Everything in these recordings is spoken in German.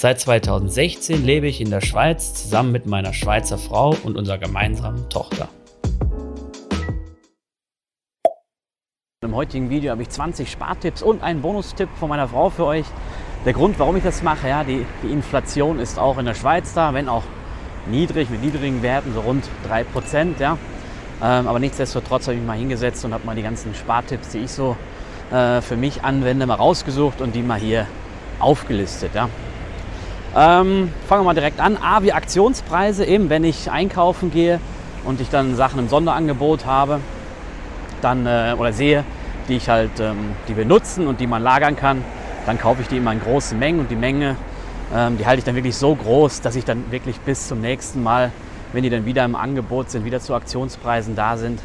Seit 2016 lebe ich in der Schweiz zusammen mit meiner Schweizer Frau und unserer gemeinsamen Tochter. Im heutigen Video habe ich 20 Spartipps und einen Bonustipp von meiner Frau für euch. Der Grund, warum ich das mache, ja, die, die Inflation ist auch in der Schweiz da, wenn auch niedrig, mit niedrigen Werten, so rund 3%. Ja. Ähm, aber nichtsdestotrotz habe ich mich mal hingesetzt und habe mal die ganzen Spartipps, die ich so äh, für mich anwende, mal rausgesucht und die mal hier aufgelistet. Ja. Ähm, fangen wir mal direkt an. A, wie Aktionspreise, eben wenn ich einkaufen gehe und ich dann Sachen im Sonderangebot habe, dann äh, oder sehe, die ich halt, ähm, die wir nutzen und die man lagern kann, dann kaufe ich die immer in großen Mengen und die Menge, ähm, die halte ich dann wirklich so groß, dass ich dann wirklich bis zum nächsten Mal, wenn die dann wieder im Angebot sind, wieder zu Aktionspreisen da sind,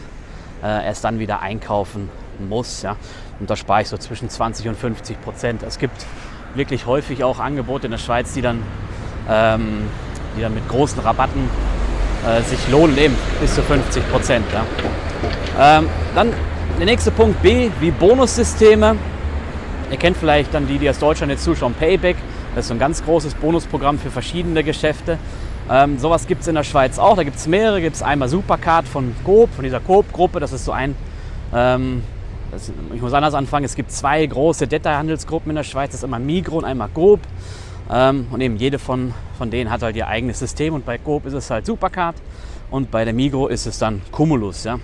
äh, erst dann wieder einkaufen muss. Ja. Und da spare ich so zwischen 20 und 50 Prozent. Es gibt wirklich häufig auch Angebote in der Schweiz, die dann, ähm, die dann mit großen Rabatten äh, sich lohnen, eben bis zu 50 Prozent. Ja. Ähm, dann der nächste Punkt B, wie Bonussysteme. Ihr kennt vielleicht dann die, die aus Deutschland jetzt zuschauen, Payback. Das ist so ein ganz großes Bonusprogramm für verschiedene Geschäfte. Ähm, sowas gibt es in der Schweiz auch. Da gibt es mehrere. Gibt es einmal Supercard von Coop, von dieser Coop-Gruppe. Das ist so ein ähm, das, ich muss anders anfangen. Es gibt zwei große Detailhandelsgruppen in der Schweiz. Das ist einmal Migro und einmal Coop. Ähm, und eben jede von, von denen hat halt ihr eigenes System. Und bei Coop ist es halt Supercard und bei der Migro ist es dann Cumulus. Ja?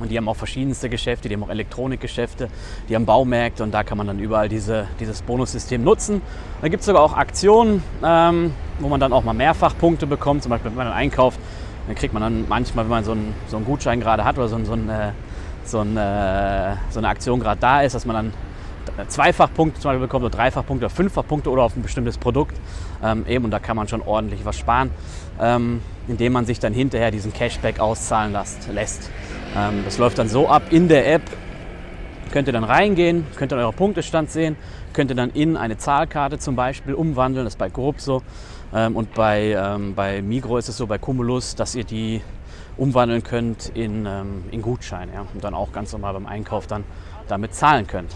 Und die haben auch verschiedenste Geschäfte, die haben auch Elektronikgeschäfte, die haben Baumärkte und da kann man dann überall diese, dieses Bonussystem nutzen. Da gibt es sogar auch Aktionen, ähm, wo man dann auch mal mehrfach Punkte bekommt. Zum Beispiel, wenn man dann einkauft, dann kriegt man dann manchmal, wenn man so einen, so einen Gutschein gerade hat oder so, so ein äh, so, ein, äh, so eine Aktion gerade da ist, dass man dann Zweifachpunkte zum Beispiel bekommt oder Dreifachpunkte oder Fünffachpunkte oder auf ein bestimmtes Produkt. Ähm, eben, und da kann man schon ordentlich was sparen, ähm, indem man sich dann hinterher diesen Cashback auszahlen lässt. lässt. Ähm, das läuft dann so ab in der App. Könnt ihr dann reingehen, könnt ihr euren Punktestand sehen, könnt ihr dann in eine Zahlkarte zum Beispiel umwandeln. Das ist bei Grob so. Ähm, und bei, ähm, bei Migro ist es so, bei Cumulus, dass ihr die umwandeln könnt in, ähm, in Gutschein ja, und dann auch ganz normal beim Einkauf dann damit zahlen könnt.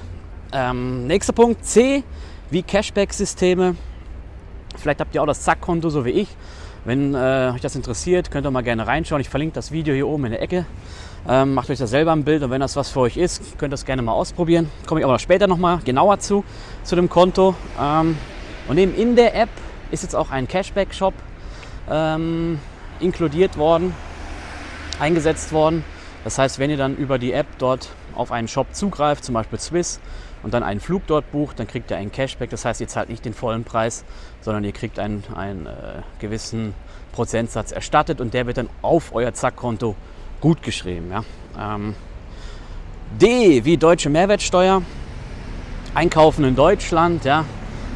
Ähm, nächster Punkt C, wie Cashback-Systeme. Vielleicht habt ihr auch das Zack-Konto, so wie ich. Wenn äh, euch das interessiert, könnt ihr mal gerne reinschauen. Ich verlinke das Video hier oben in der Ecke. Ähm, macht euch das selber ein Bild und wenn das was für euch ist, könnt ihr das gerne mal ausprobieren. Komme ich aber später nochmal genauer zu, zu dem Konto. Ähm, und eben in der App ist jetzt auch ein Cashback-Shop ähm, inkludiert worden eingesetzt worden. Das heißt, wenn ihr dann über die App dort auf einen Shop zugreift, zum Beispiel Swiss, und dann einen Flug dort bucht, dann kriegt ihr einen Cashback. Das heißt, ihr zahlt nicht den vollen Preis, sondern ihr kriegt einen, einen äh, gewissen Prozentsatz erstattet und der wird dann auf euer Zack-Konto gut geschrieben. Ja. Ähm, D wie deutsche Mehrwertsteuer. Einkaufen in Deutschland, ja,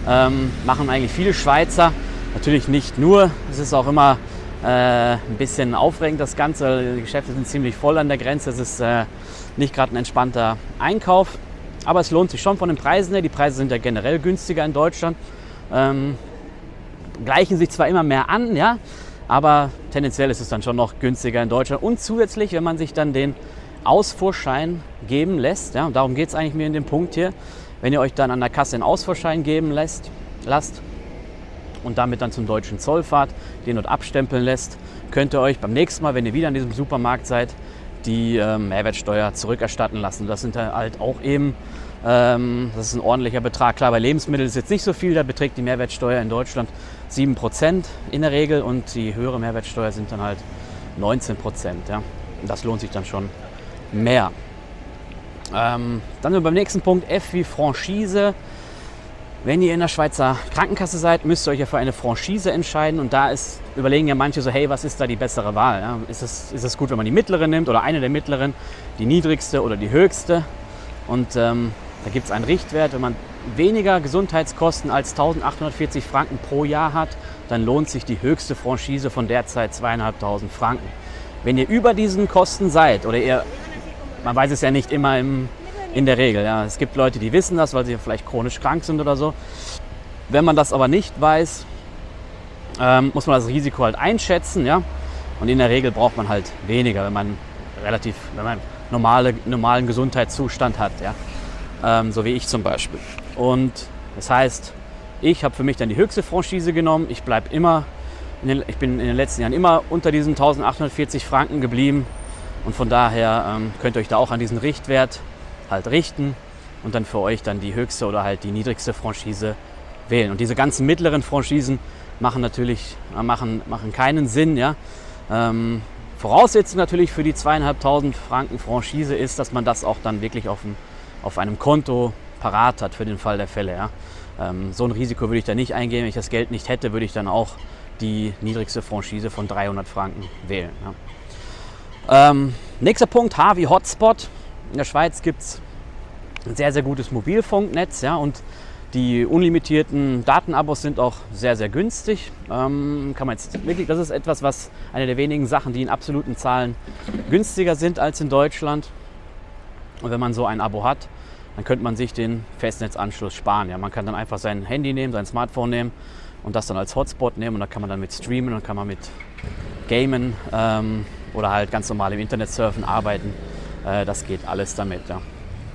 ähm, machen eigentlich viele Schweizer. Natürlich nicht nur, es ist auch immer äh, ein bisschen aufregend das Ganze. Die Geschäfte sind ziemlich voll an der Grenze. Es ist äh, nicht gerade ein entspannter Einkauf. Aber es lohnt sich schon von den Preisen her. Die Preise sind ja generell günstiger in Deutschland. Ähm, gleichen sich zwar immer mehr an, ja, aber tendenziell ist es dann schon noch günstiger in Deutschland. Und zusätzlich, wenn man sich dann den Ausfuhrschein geben lässt, ja, und darum geht es eigentlich mir in dem Punkt hier, wenn ihr euch dann an der Kasse einen Ausfuhrschein geben lässt, lasst, und damit dann zum deutschen Zoll fahrt, den dort abstempeln lässt, könnt ihr euch beim nächsten Mal, wenn ihr wieder in diesem Supermarkt seid, die äh, Mehrwertsteuer zurückerstatten lassen. Das sind halt auch eben, ähm, das ist ein ordentlicher Betrag. Klar, bei Lebensmitteln ist jetzt nicht so viel, da beträgt die Mehrwertsteuer in Deutschland 7% in der Regel und die höhere Mehrwertsteuer sind dann halt 19%. Ja. Das lohnt sich dann schon mehr. Ähm, dann sind wir beim nächsten Punkt, F wie Franchise. Wenn ihr in der Schweizer Krankenkasse seid, müsst ihr euch ja für eine Franchise entscheiden. Und da ist, überlegen ja manche so, hey, was ist da die bessere Wahl? Ja, ist, es, ist es gut, wenn man die mittlere nimmt oder eine der mittleren, die niedrigste oder die höchste? Und ähm, da gibt es einen Richtwert, wenn man weniger Gesundheitskosten als 1840 Franken pro Jahr hat, dann lohnt sich die höchste Franchise von derzeit zweieinhalbtausend Franken. Wenn ihr über diesen Kosten seid oder ihr, man weiß es ja nicht immer im, in der Regel, ja. es gibt Leute, die wissen das, weil sie vielleicht chronisch krank sind oder so. Wenn man das aber nicht weiß, ähm, muss man das Risiko halt einschätzen, ja. Und in der Regel braucht man halt weniger, wenn man relativ, wenn man normale, normalen Gesundheitszustand hat, ja. Ähm, so wie ich zum Beispiel. Und das heißt, ich habe für mich dann die höchste Franchise genommen. Ich bleibe immer, den, ich bin in den letzten Jahren immer unter diesen 1840 Franken geblieben. Und von daher ähm, könnt ihr euch da auch an diesen Richtwert halt richten und dann für euch dann die höchste oder halt die niedrigste Franchise wählen. Und diese ganzen mittleren Franchisen machen natürlich äh, machen, machen keinen Sinn. Ja? Ähm, Voraussetzung natürlich für die zweieinhalbtausend Franken Franchise ist, dass man das auch dann wirklich auf, dem, auf einem Konto parat hat für den Fall der Fälle. Ja? Ähm, so ein Risiko würde ich da nicht eingehen. Wenn ich das Geld nicht hätte, würde ich dann auch die niedrigste Franchise von 300 Franken wählen. Ja. Ähm, nächster Punkt, H wie Hotspot. In der Schweiz gibt es ein sehr, sehr gutes Mobilfunknetz ja, und die unlimitierten Datenabos sind auch sehr, sehr günstig. Ähm, kann man jetzt wirklich, das ist etwas, was eine der wenigen Sachen, die in absoluten Zahlen günstiger sind als in Deutschland. Und wenn man so ein Abo hat, dann könnte man sich den Festnetzanschluss sparen. Ja, man kann dann einfach sein Handy nehmen, sein Smartphone nehmen und das dann als Hotspot nehmen und da kann man dann mit streamen und kann man mit gamen ähm, oder halt ganz normal im Internet surfen, arbeiten. Äh, das geht alles damit. Ja.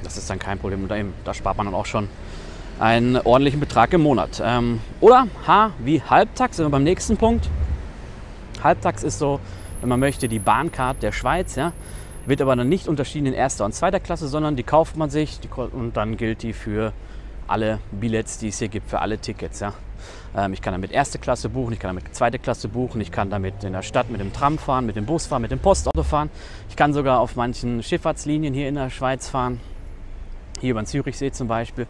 Das ist dann kein Problem. Und da, eben, da spart man dann auch schon einen ordentlichen Betrag im Monat. Ähm, oder H wie Halbtax, sind wir beim nächsten Punkt. Halbtax ist so, wenn man möchte, die Bahncard der Schweiz. Ja? Wird aber dann nicht unterschieden in erster und zweiter Klasse, sondern die kauft man sich die, und dann gilt die für alle Billets, die es hier gibt, für alle Tickets. Ja? Ähm, ich kann damit erste Klasse buchen, ich kann damit zweite Klasse buchen, ich kann damit in der Stadt mit dem Tram fahren, mit dem Bus fahren, mit dem Postauto fahren. Ich kann sogar auf manchen Schifffahrtslinien hier in der Schweiz fahren, hier über den Zürichsee zum Beispiel.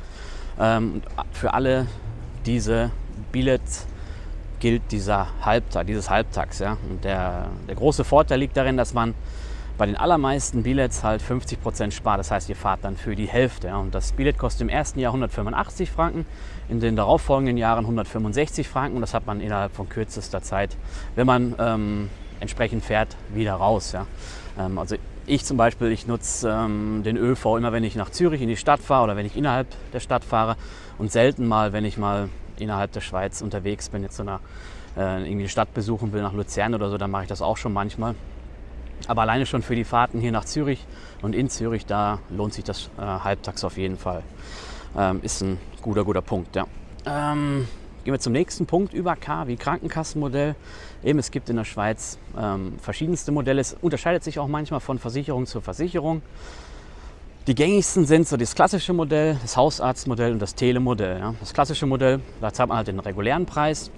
Ähm, für alle diese Billets gilt dieser Halbtag, dieses Halbtags. Ja? Und der, der große Vorteil liegt darin, dass man bei den allermeisten Billets halt 50% spart. Das heißt, ihr fahrt dann für die Hälfte. Ja? Und das Billet kostet im ersten Jahr 185 Franken, in den darauffolgenden Jahren 165 Franken. Und das hat man innerhalb von kürzester Zeit, wenn man ähm, entsprechend fährt, wieder raus. Ja? Ähm, also ich zum Beispiel, ich nutze ähm, den ÖV immer, wenn ich nach Zürich in die Stadt fahre oder wenn ich innerhalb der Stadt fahre und selten mal, wenn ich mal innerhalb der Schweiz unterwegs bin, jetzt so eine, äh, eine Stadt besuchen will, nach Luzern oder so, dann mache ich das auch schon manchmal. Aber alleine schon für die Fahrten hier nach Zürich und in Zürich, da lohnt sich das äh, Halbtags auf jeden Fall. Ähm, ist ein guter, guter Punkt, ja. Ähm, Gehen wir zum nächsten Punkt über K wie Krankenkassenmodell. Eben, es gibt in der Schweiz ähm, verschiedenste Modelle. Es unterscheidet sich auch manchmal von Versicherung zu Versicherung. Die gängigsten sind so das klassische Modell, das Hausarztmodell und das Telemodell. Ja. Das klassische Modell, da zahlt man halt den regulären Preis.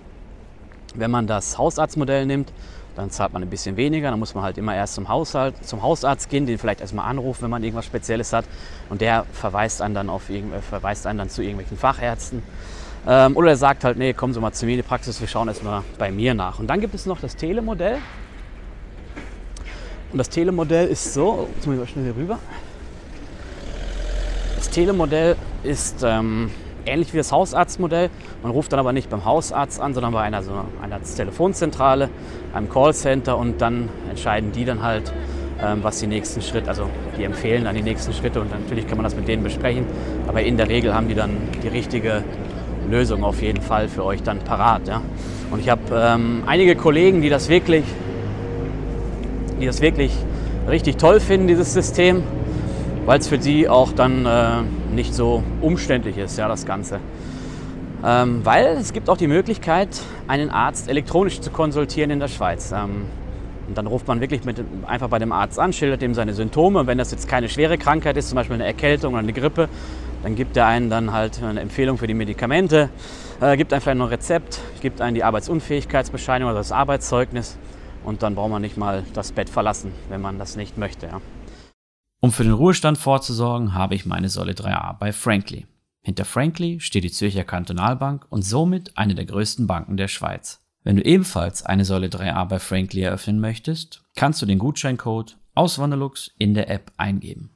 Wenn man das Hausarztmodell nimmt, dann zahlt man ein bisschen weniger. Dann muss man halt immer erst zum, Haushalt, zum Hausarzt gehen, den vielleicht erstmal anrufen, wenn man irgendwas Spezielles hat. Und der verweist einen dann, auf, verweist einen dann zu irgendwelchen Fachärzten. Ähm, oder er sagt halt, nee, kommen Sie mal zu mir in die Praxis, wir schauen erstmal bei mir nach. Und dann gibt es noch das Telemodell. Und das Telemodell ist so, jetzt muss ich mal schnell hier rüber. Das Telemodell ist ähm, ähnlich wie das Hausarztmodell. Man ruft dann aber nicht beim Hausarzt an, sondern bei einer, so einer Telefonzentrale, einem Callcenter und dann entscheiden die dann halt, ähm, was die nächsten Schritte, also die empfehlen dann die nächsten Schritte und natürlich kann man das mit denen besprechen. Aber in der Regel haben die dann die richtige Lösung auf jeden Fall für euch dann parat. Ja? Und ich habe ähm, einige Kollegen, die das wirklich, die das wirklich richtig toll finden, dieses System, weil es für sie auch dann äh, nicht so umständlich ist, ja, das Ganze. Ähm, weil es gibt auch die Möglichkeit, einen Arzt elektronisch zu konsultieren in der Schweiz. Ähm, und dann ruft man wirklich mit, einfach bei dem Arzt an, schildert ihm seine Symptome. Und wenn das jetzt keine schwere Krankheit ist, zum Beispiel eine Erkältung oder eine Grippe, dann gibt er einen dann halt eine Empfehlung für die Medikamente, äh, gibt einem vielleicht noch ein Rezept, gibt einem die Arbeitsunfähigkeitsbescheinigung oder das Arbeitszeugnis und dann braucht man nicht mal das Bett verlassen, wenn man das nicht möchte. Ja. Um für den Ruhestand vorzusorgen, habe ich meine Säule 3a bei Frankly. Hinter Frankly steht die Zürcher Kantonalbank und somit eine der größten Banken der Schweiz. Wenn du ebenfalls eine Säule 3a bei Frankly eröffnen möchtest, kannst du den Gutscheincode Auswanderlux in der App eingeben.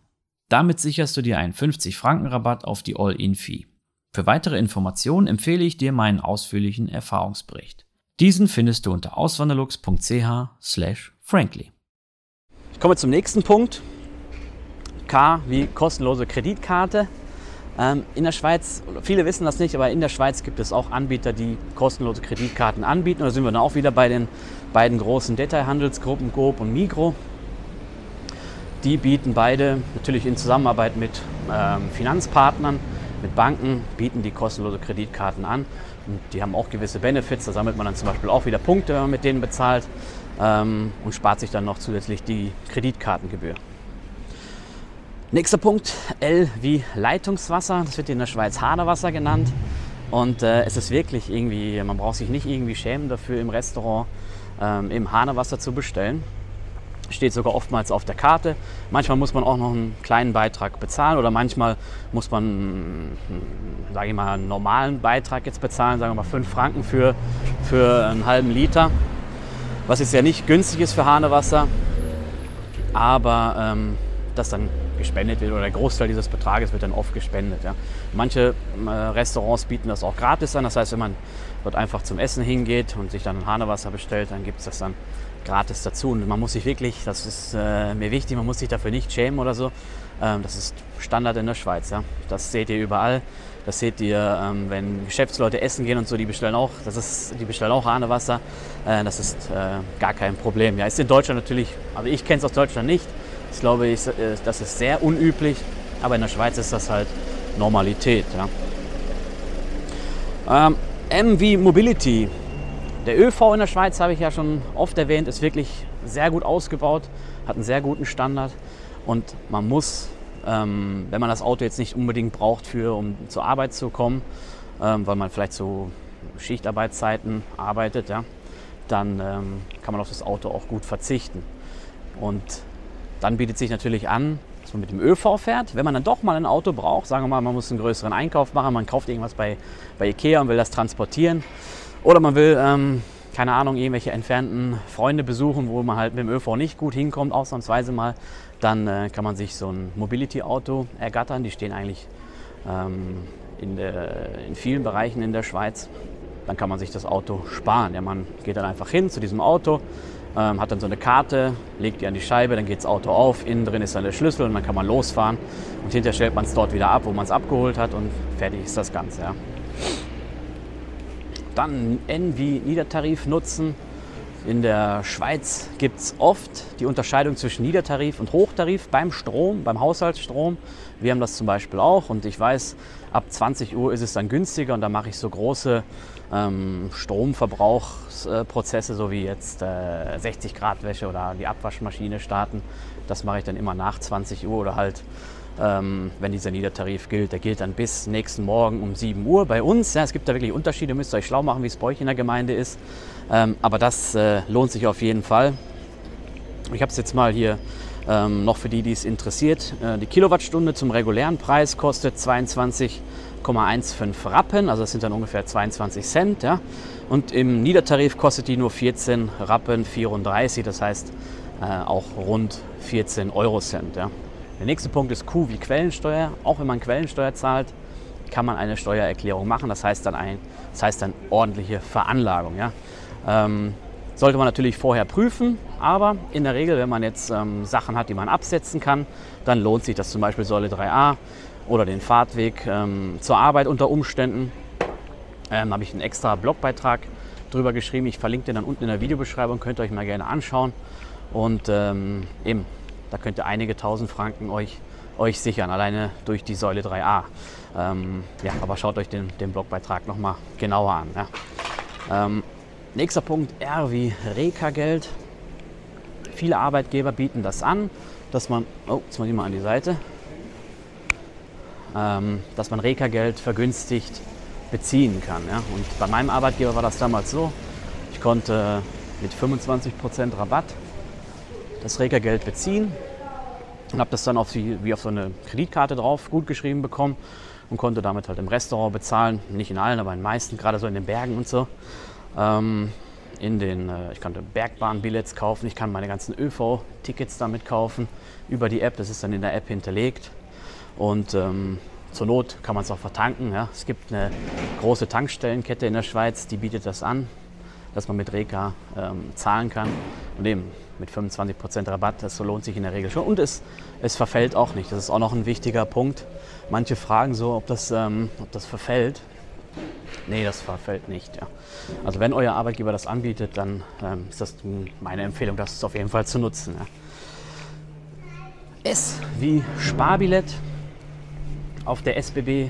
Damit sicherst du dir einen 50 Franken Rabatt auf die All-In-Fee. Für weitere Informationen empfehle ich dir meinen ausführlichen Erfahrungsbericht. Diesen findest du unter auswanderlux.ch/frankly. Ich komme zum nächsten Punkt. K wie kostenlose Kreditkarte. Ähm, in der Schweiz, viele wissen das nicht, aber in der Schweiz gibt es auch Anbieter, die kostenlose Kreditkarten anbieten. Da sind wir dann auch wieder bei den beiden großen Detailhandelsgruppen Coop und Migro. Die bieten beide natürlich in Zusammenarbeit mit ähm, Finanzpartnern, mit Banken, bieten die kostenlose Kreditkarten an. Und die haben auch gewisse Benefits. Da sammelt man dann zum Beispiel auch wieder Punkte, wenn man mit denen bezahlt ähm, und spart sich dann noch zusätzlich die Kreditkartengebühr. Nächster Punkt, L wie Leitungswasser. Das wird in der Schweiz Haderwasser genannt. Und äh, es ist wirklich irgendwie, man braucht sich nicht irgendwie schämen dafür, im Restaurant ähm, eben Hahnewasser zu bestellen. Steht sogar oftmals auf der Karte. Manchmal muss man auch noch einen kleinen Beitrag bezahlen oder manchmal muss man, hm, sage ich mal, einen normalen Beitrag jetzt bezahlen, sagen wir mal 5 Franken für, für einen halben Liter. Was jetzt ja nicht günstig ist für Hahnewasser, aber ähm, das dann gespendet wird oder der Großteil dieses Betrages wird dann oft gespendet. Ja. Manche äh, Restaurants bieten das auch gratis an, das heißt, wenn man dort einfach zum Essen hingeht und sich dann ein Hanewasser bestellt, dann gibt es das dann gratis dazu. Und man muss sich wirklich, das ist äh, mir wichtig, man muss sich dafür nicht schämen oder so. Ähm, das ist Standard in der Schweiz. Ja. Das seht ihr überall. Das seht ihr, ähm, wenn Geschäftsleute essen gehen und so, die bestellen auch, das ist, die bestellen auch Hanewasser. Äh, das ist äh, gar kein Problem. Ja, ist in Deutschland natürlich, also ich kenne es aus Deutschland nicht. Ich glaube, ich, äh, das ist sehr unüblich, aber in der Schweiz ist das halt Normalität. Ja. Ähm, MV Mobility. Der ÖV in der Schweiz, habe ich ja schon oft erwähnt, ist wirklich sehr gut ausgebaut, hat einen sehr guten Standard und man muss, ähm, wenn man das Auto jetzt nicht unbedingt braucht, für, um zur Arbeit zu kommen, ähm, weil man vielleicht zu Schichtarbeitszeiten arbeitet, ja, dann ähm, kann man auf das Auto auch gut verzichten. Und dann bietet sich natürlich an, dass man mit dem ÖV fährt. Wenn man dann doch mal ein Auto braucht, sagen wir mal, man muss einen größeren Einkauf machen, man kauft irgendwas bei, bei Ikea und will das transportieren. Oder man will, ähm, keine Ahnung, irgendwelche entfernten Freunde besuchen, wo man halt mit dem ÖV nicht gut hinkommt, ausnahmsweise mal, dann äh, kann man sich so ein Mobility-Auto ergattern. Die stehen eigentlich ähm, in, der, in vielen Bereichen in der Schweiz. Dann kann man sich das Auto sparen. Ja, man geht dann einfach hin zu diesem Auto, ähm, hat dann so eine Karte, legt die an die Scheibe, dann geht das Auto auf, innen drin ist dann der Schlüssel und dann kann man losfahren und hinterher stellt man es dort wieder ab, wo man es abgeholt hat und fertig ist das Ganze. Ja. Dann N wie Niedertarif nutzen. In der Schweiz gibt es oft die Unterscheidung zwischen Niedertarif und Hochtarif beim Strom, beim Haushaltsstrom. Wir haben das zum Beispiel auch und ich weiß, ab 20 Uhr ist es dann günstiger und da mache ich so große ähm, Stromverbrauchsprozesse, so wie jetzt äh, 60 Grad Wäsche oder die Abwaschmaschine starten. Das mache ich dann immer nach 20 Uhr oder halt ähm, wenn dieser Niedertarif gilt. Der gilt dann bis nächsten Morgen um 7 Uhr bei uns. Ja, es gibt da wirklich Unterschiede, müsst ihr euch schlau machen, wie es bei euch in der Gemeinde ist. Ähm, aber das äh, lohnt sich auf jeden Fall. Ich habe es jetzt mal hier ähm, noch für die, die es interessiert. Äh, die Kilowattstunde zum regulären Preis kostet 22,15 Rappen, also das sind dann ungefähr 22 Cent. Ja? Und im Niedertarif kostet die nur 14 Rappen 34, das heißt äh, auch rund 14 Euro Cent. Ja? Der nächste Punkt ist Q wie Quellensteuer. Auch wenn man Quellensteuer zahlt, kann man eine Steuererklärung machen. Das heißt dann, ein, das heißt dann ordentliche Veranlagung. Ja? Ähm, sollte man natürlich vorher prüfen, aber in der Regel, wenn man jetzt ähm, Sachen hat, die man absetzen kann, dann lohnt sich das zum Beispiel Säule 3a oder den Fahrtweg ähm, zur Arbeit unter Umständen. Ähm, habe ich einen extra Blogbeitrag drüber geschrieben. Ich verlinke den dann unten in der Videobeschreibung, könnt ihr euch mal gerne anschauen. Und ähm, eben, da könnt ihr einige tausend Franken euch, euch sichern, alleine durch die Säule 3a. Ähm, ja, aber schaut euch den, den Blogbeitrag nochmal genauer an. Ja. Ähm, nächster Punkt, R wie Reka-Geld. Viele Arbeitgeber bieten das an, dass man, oh, jetzt muss ich mal an die Seite, ähm, dass man Reka-Geld vergünstigt beziehen kann. Ja. Und bei meinem Arbeitgeber war das damals so, ich konnte mit 25% Rabatt das Reka-Geld beziehen und habe das dann auf die, wie auf so eine Kreditkarte drauf gut geschrieben bekommen und konnte damit halt im Restaurant bezahlen. Nicht in allen, aber in den meisten, gerade so in den Bergen und so. Ähm, in den, äh, ich konnte Bergbahnbillets kaufen, ich kann meine ganzen ÖV-Tickets damit kaufen über die App. Das ist dann in der App hinterlegt. Und ähm, zur Not kann man es auch vertanken. Ja. Es gibt eine große Tankstellenkette in der Schweiz, die bietet das an. dass man mit Reka ähm, zahlen kann. Und eben mit 25% Rabatt, das lohnt sich in der Regel schon. Und es, es verfällt auch nicht. Das ist auch noch ein wichtiger Punkt. Manche fragen so, ob das, ähm, ob das verfällt. Nee, das verfällt nicht. Ja. Also wenn euer Arbeitgeber das anbietet, dann ähm, ist das meine Empfehlung, das auf jeden Fall zu nutzen. Ja. S wie Sparbillett auf der SBB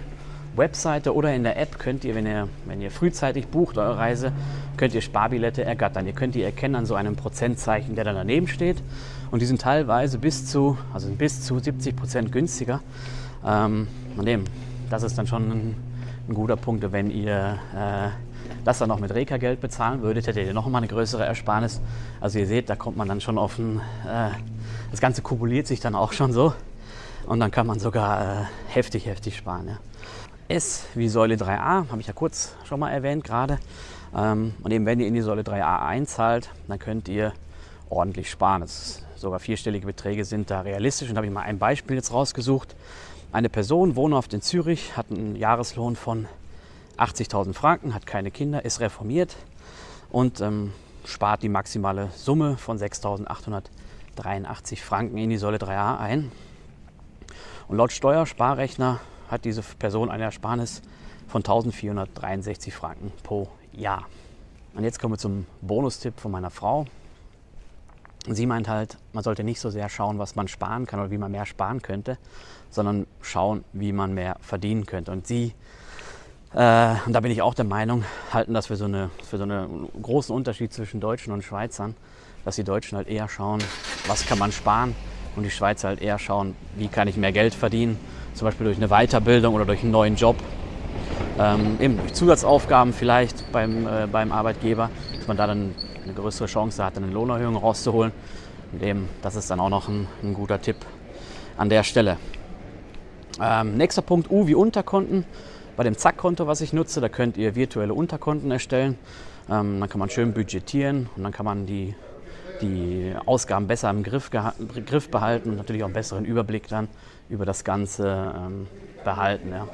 Webseite oder in der App könnt ihr, wenn ihr, wenn ihr frühzeitig bucht eure Reise, könnt ihr Sparbillette ergattern. Ihr könnt die erkennen an so einem Prozentzeichen, der da daneben steht. Und die sind teilweise bis zu, also bis zu 70 Prozent günstiger. Ähm, eben, das ist dann schon ein, ein guter Punkt. Wenn ihr äh, das dann noch mit Reka-Geld bezahlen würdet, hättet ihr noch mal eine größere Ersparnis. Also ihr seht, da kommt man dann schon auf ein, äh, das Ganze kumuliert sich dann auch schon so. Und dann kann man sogar äh, heftig, heftig sparen. Ja. S wie Säule 3a, habe ich ja kurz schon mal erwähnt gerade. Ähm, und eben wenn ihr in die Säule 3a einzahlt, dann könnt ihr ordentlich sparen. Das sogar vierstellige Beträge sind da realistisch. Und da habe ich mal ein Beispiel jetzt rausgesucht. Eine Person wohnhaft in Zürich, hat einen Jahreslohn von 80.000 Franken, hat keine Kinder, ist reformiert und ähm, spart die maximale Summe von 6.883 Franken in die Säule 3a ein. Und laut Steuersparrechner hat diese Person eine Ersparnis von 1463 Franken pro Jahr. Und jetzt kommen wir zum Bonustipp von meiner Frau. Sie meint halt, man sollte nicht so sehr schauen, was man sparen kann oder wie man mehr sparen könnte, sondern schauen, wie man mehr verdienen könnte. Und sie, äh, und da bin ich auch der Meinung, halten das für so, eine, für so einen großen Unterschied zwischen Deutschen und Schweizern, dass die Deutschen halt eher schauen, was kann man sparen und die Schweizer halt eher schauen, wie kann ich mehr Geld verdienen zum Beispiel durch eine Weiterbildung oder durch einen neuen Job, ähm, eben durch Zusatzaufgaben vielleicht beim, äh, beim Arbeitgeber, dass man da dann eine größere Chance hat, eine Lohnerhöhung rauszuholen. Und eben, das ist dann auch noch ein, ein guter Tipp an der Stelle. Ähm, nächster Punkt, U wie Unterkonten. Bei dem Zack-Konto, was ich nutze, da könnt ihr virtuelle Unterkonten erstellen. Ähm, dann kann man schön budgetieren und dann kann man die, die Ausgaben besser im Griff, Griff behalten und natürlich auch einen besseren Überblick dann über das Ganze ähm, behalten. Ja.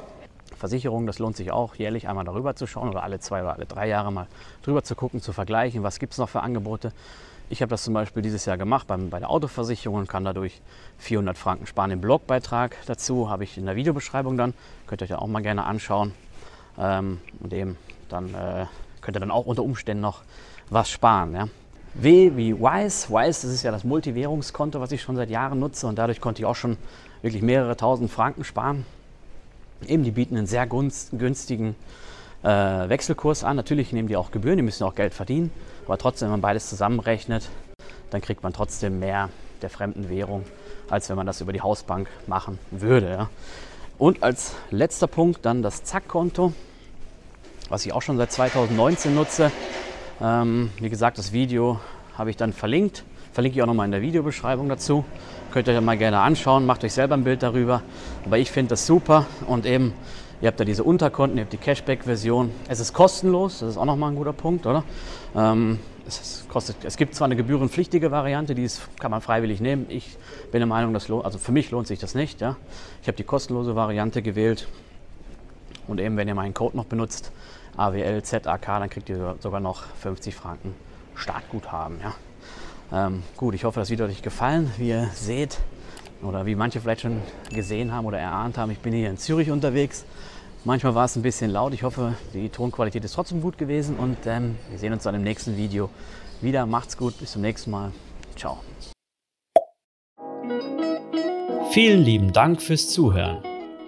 Versicherung, das lohnt sich auch, jährlich einmal darüber zu schauen oder alle zwei oder alle drei Jahre mal drüber zu gucken, zu vergleichen, was gibt es noch für Angebote. Ich habe das zum Beispiel dieses Jahr gemacht beim, bei der Autoversicherung und kann dadurch 400 Franken sparen. Den Blogbeitrag dazu habe ich in der Videobeschreibung dann, könnt ihr euch ja auch mal gerne anschauen. Ähm, und eben dann äh, könnt ihr dann auch unter Umständen noch was sparen. Ja. W wie Wise. Wise, das ist ja das Multivwährungskonto, was ich schon seit Jahren nutze und dadurch konnte ich auch schon wirklich mehrere tausend Franken sparen. Eben, die bieten einen sehr günstigen äh, Wechselkurs an. Natürlich nehmen die auch Gebühren, die müssen auch Geld verdienen, aber trotzdem, wenn man beides zusammenrechnet, dann kriegt man trotzdem mehr der fremden Währung, als wenn man das über die Hausbank machen würde. Ja. Und als letzter Punkt dann das Zack-Konto, was ich auch schon seit 2019 nutze. Ähm, wie gesagt, das Video habe ich dann verlinkt. Verlinke ich auch nochmal in der Videobeschreibung dazu. Könnt ihr euch mal gerne anschauen, macht euch selber ein Bild darüber. Aber ich finde das super und eben, ihr habt da diese Unterkonten, ihr habt die Cashback-Version. Es ist kostenlos, das ist auch nochmal ein guter Punkt, oder? Ähm, es, kostet, es gibt zwar eine gebührenpflichtige Variante, die ist, kann man freiwillig nehmen. Ich bin der Meinung, dass also für mich lohnt sich das nicht. Ja? Ich habe die kostenlose Variante gewählt und eben, wenn ihr meinen Code noch benutzt, AWLZAK, dann kriegt ihr sogar noch 50 Franken Startguthaben. Ja? Ähm, gut, ich hoffe, das Video hat euch gefallen. Wie ihr seht, oder wie manche vielleicht schon gesehen haben oder erahnt haben, ich bin hier in Zürich unterwegs. Manchmal war es ein bisschen laut. Ich hoffe, die Tonqualität ist trotzdem gut gewesen und ähm, wir sehen uns dann im nächsten Video wieder. Macht's gut, bis zum nächsten Mal. Ciao. Vielen lieben Dank fürs Zuhören.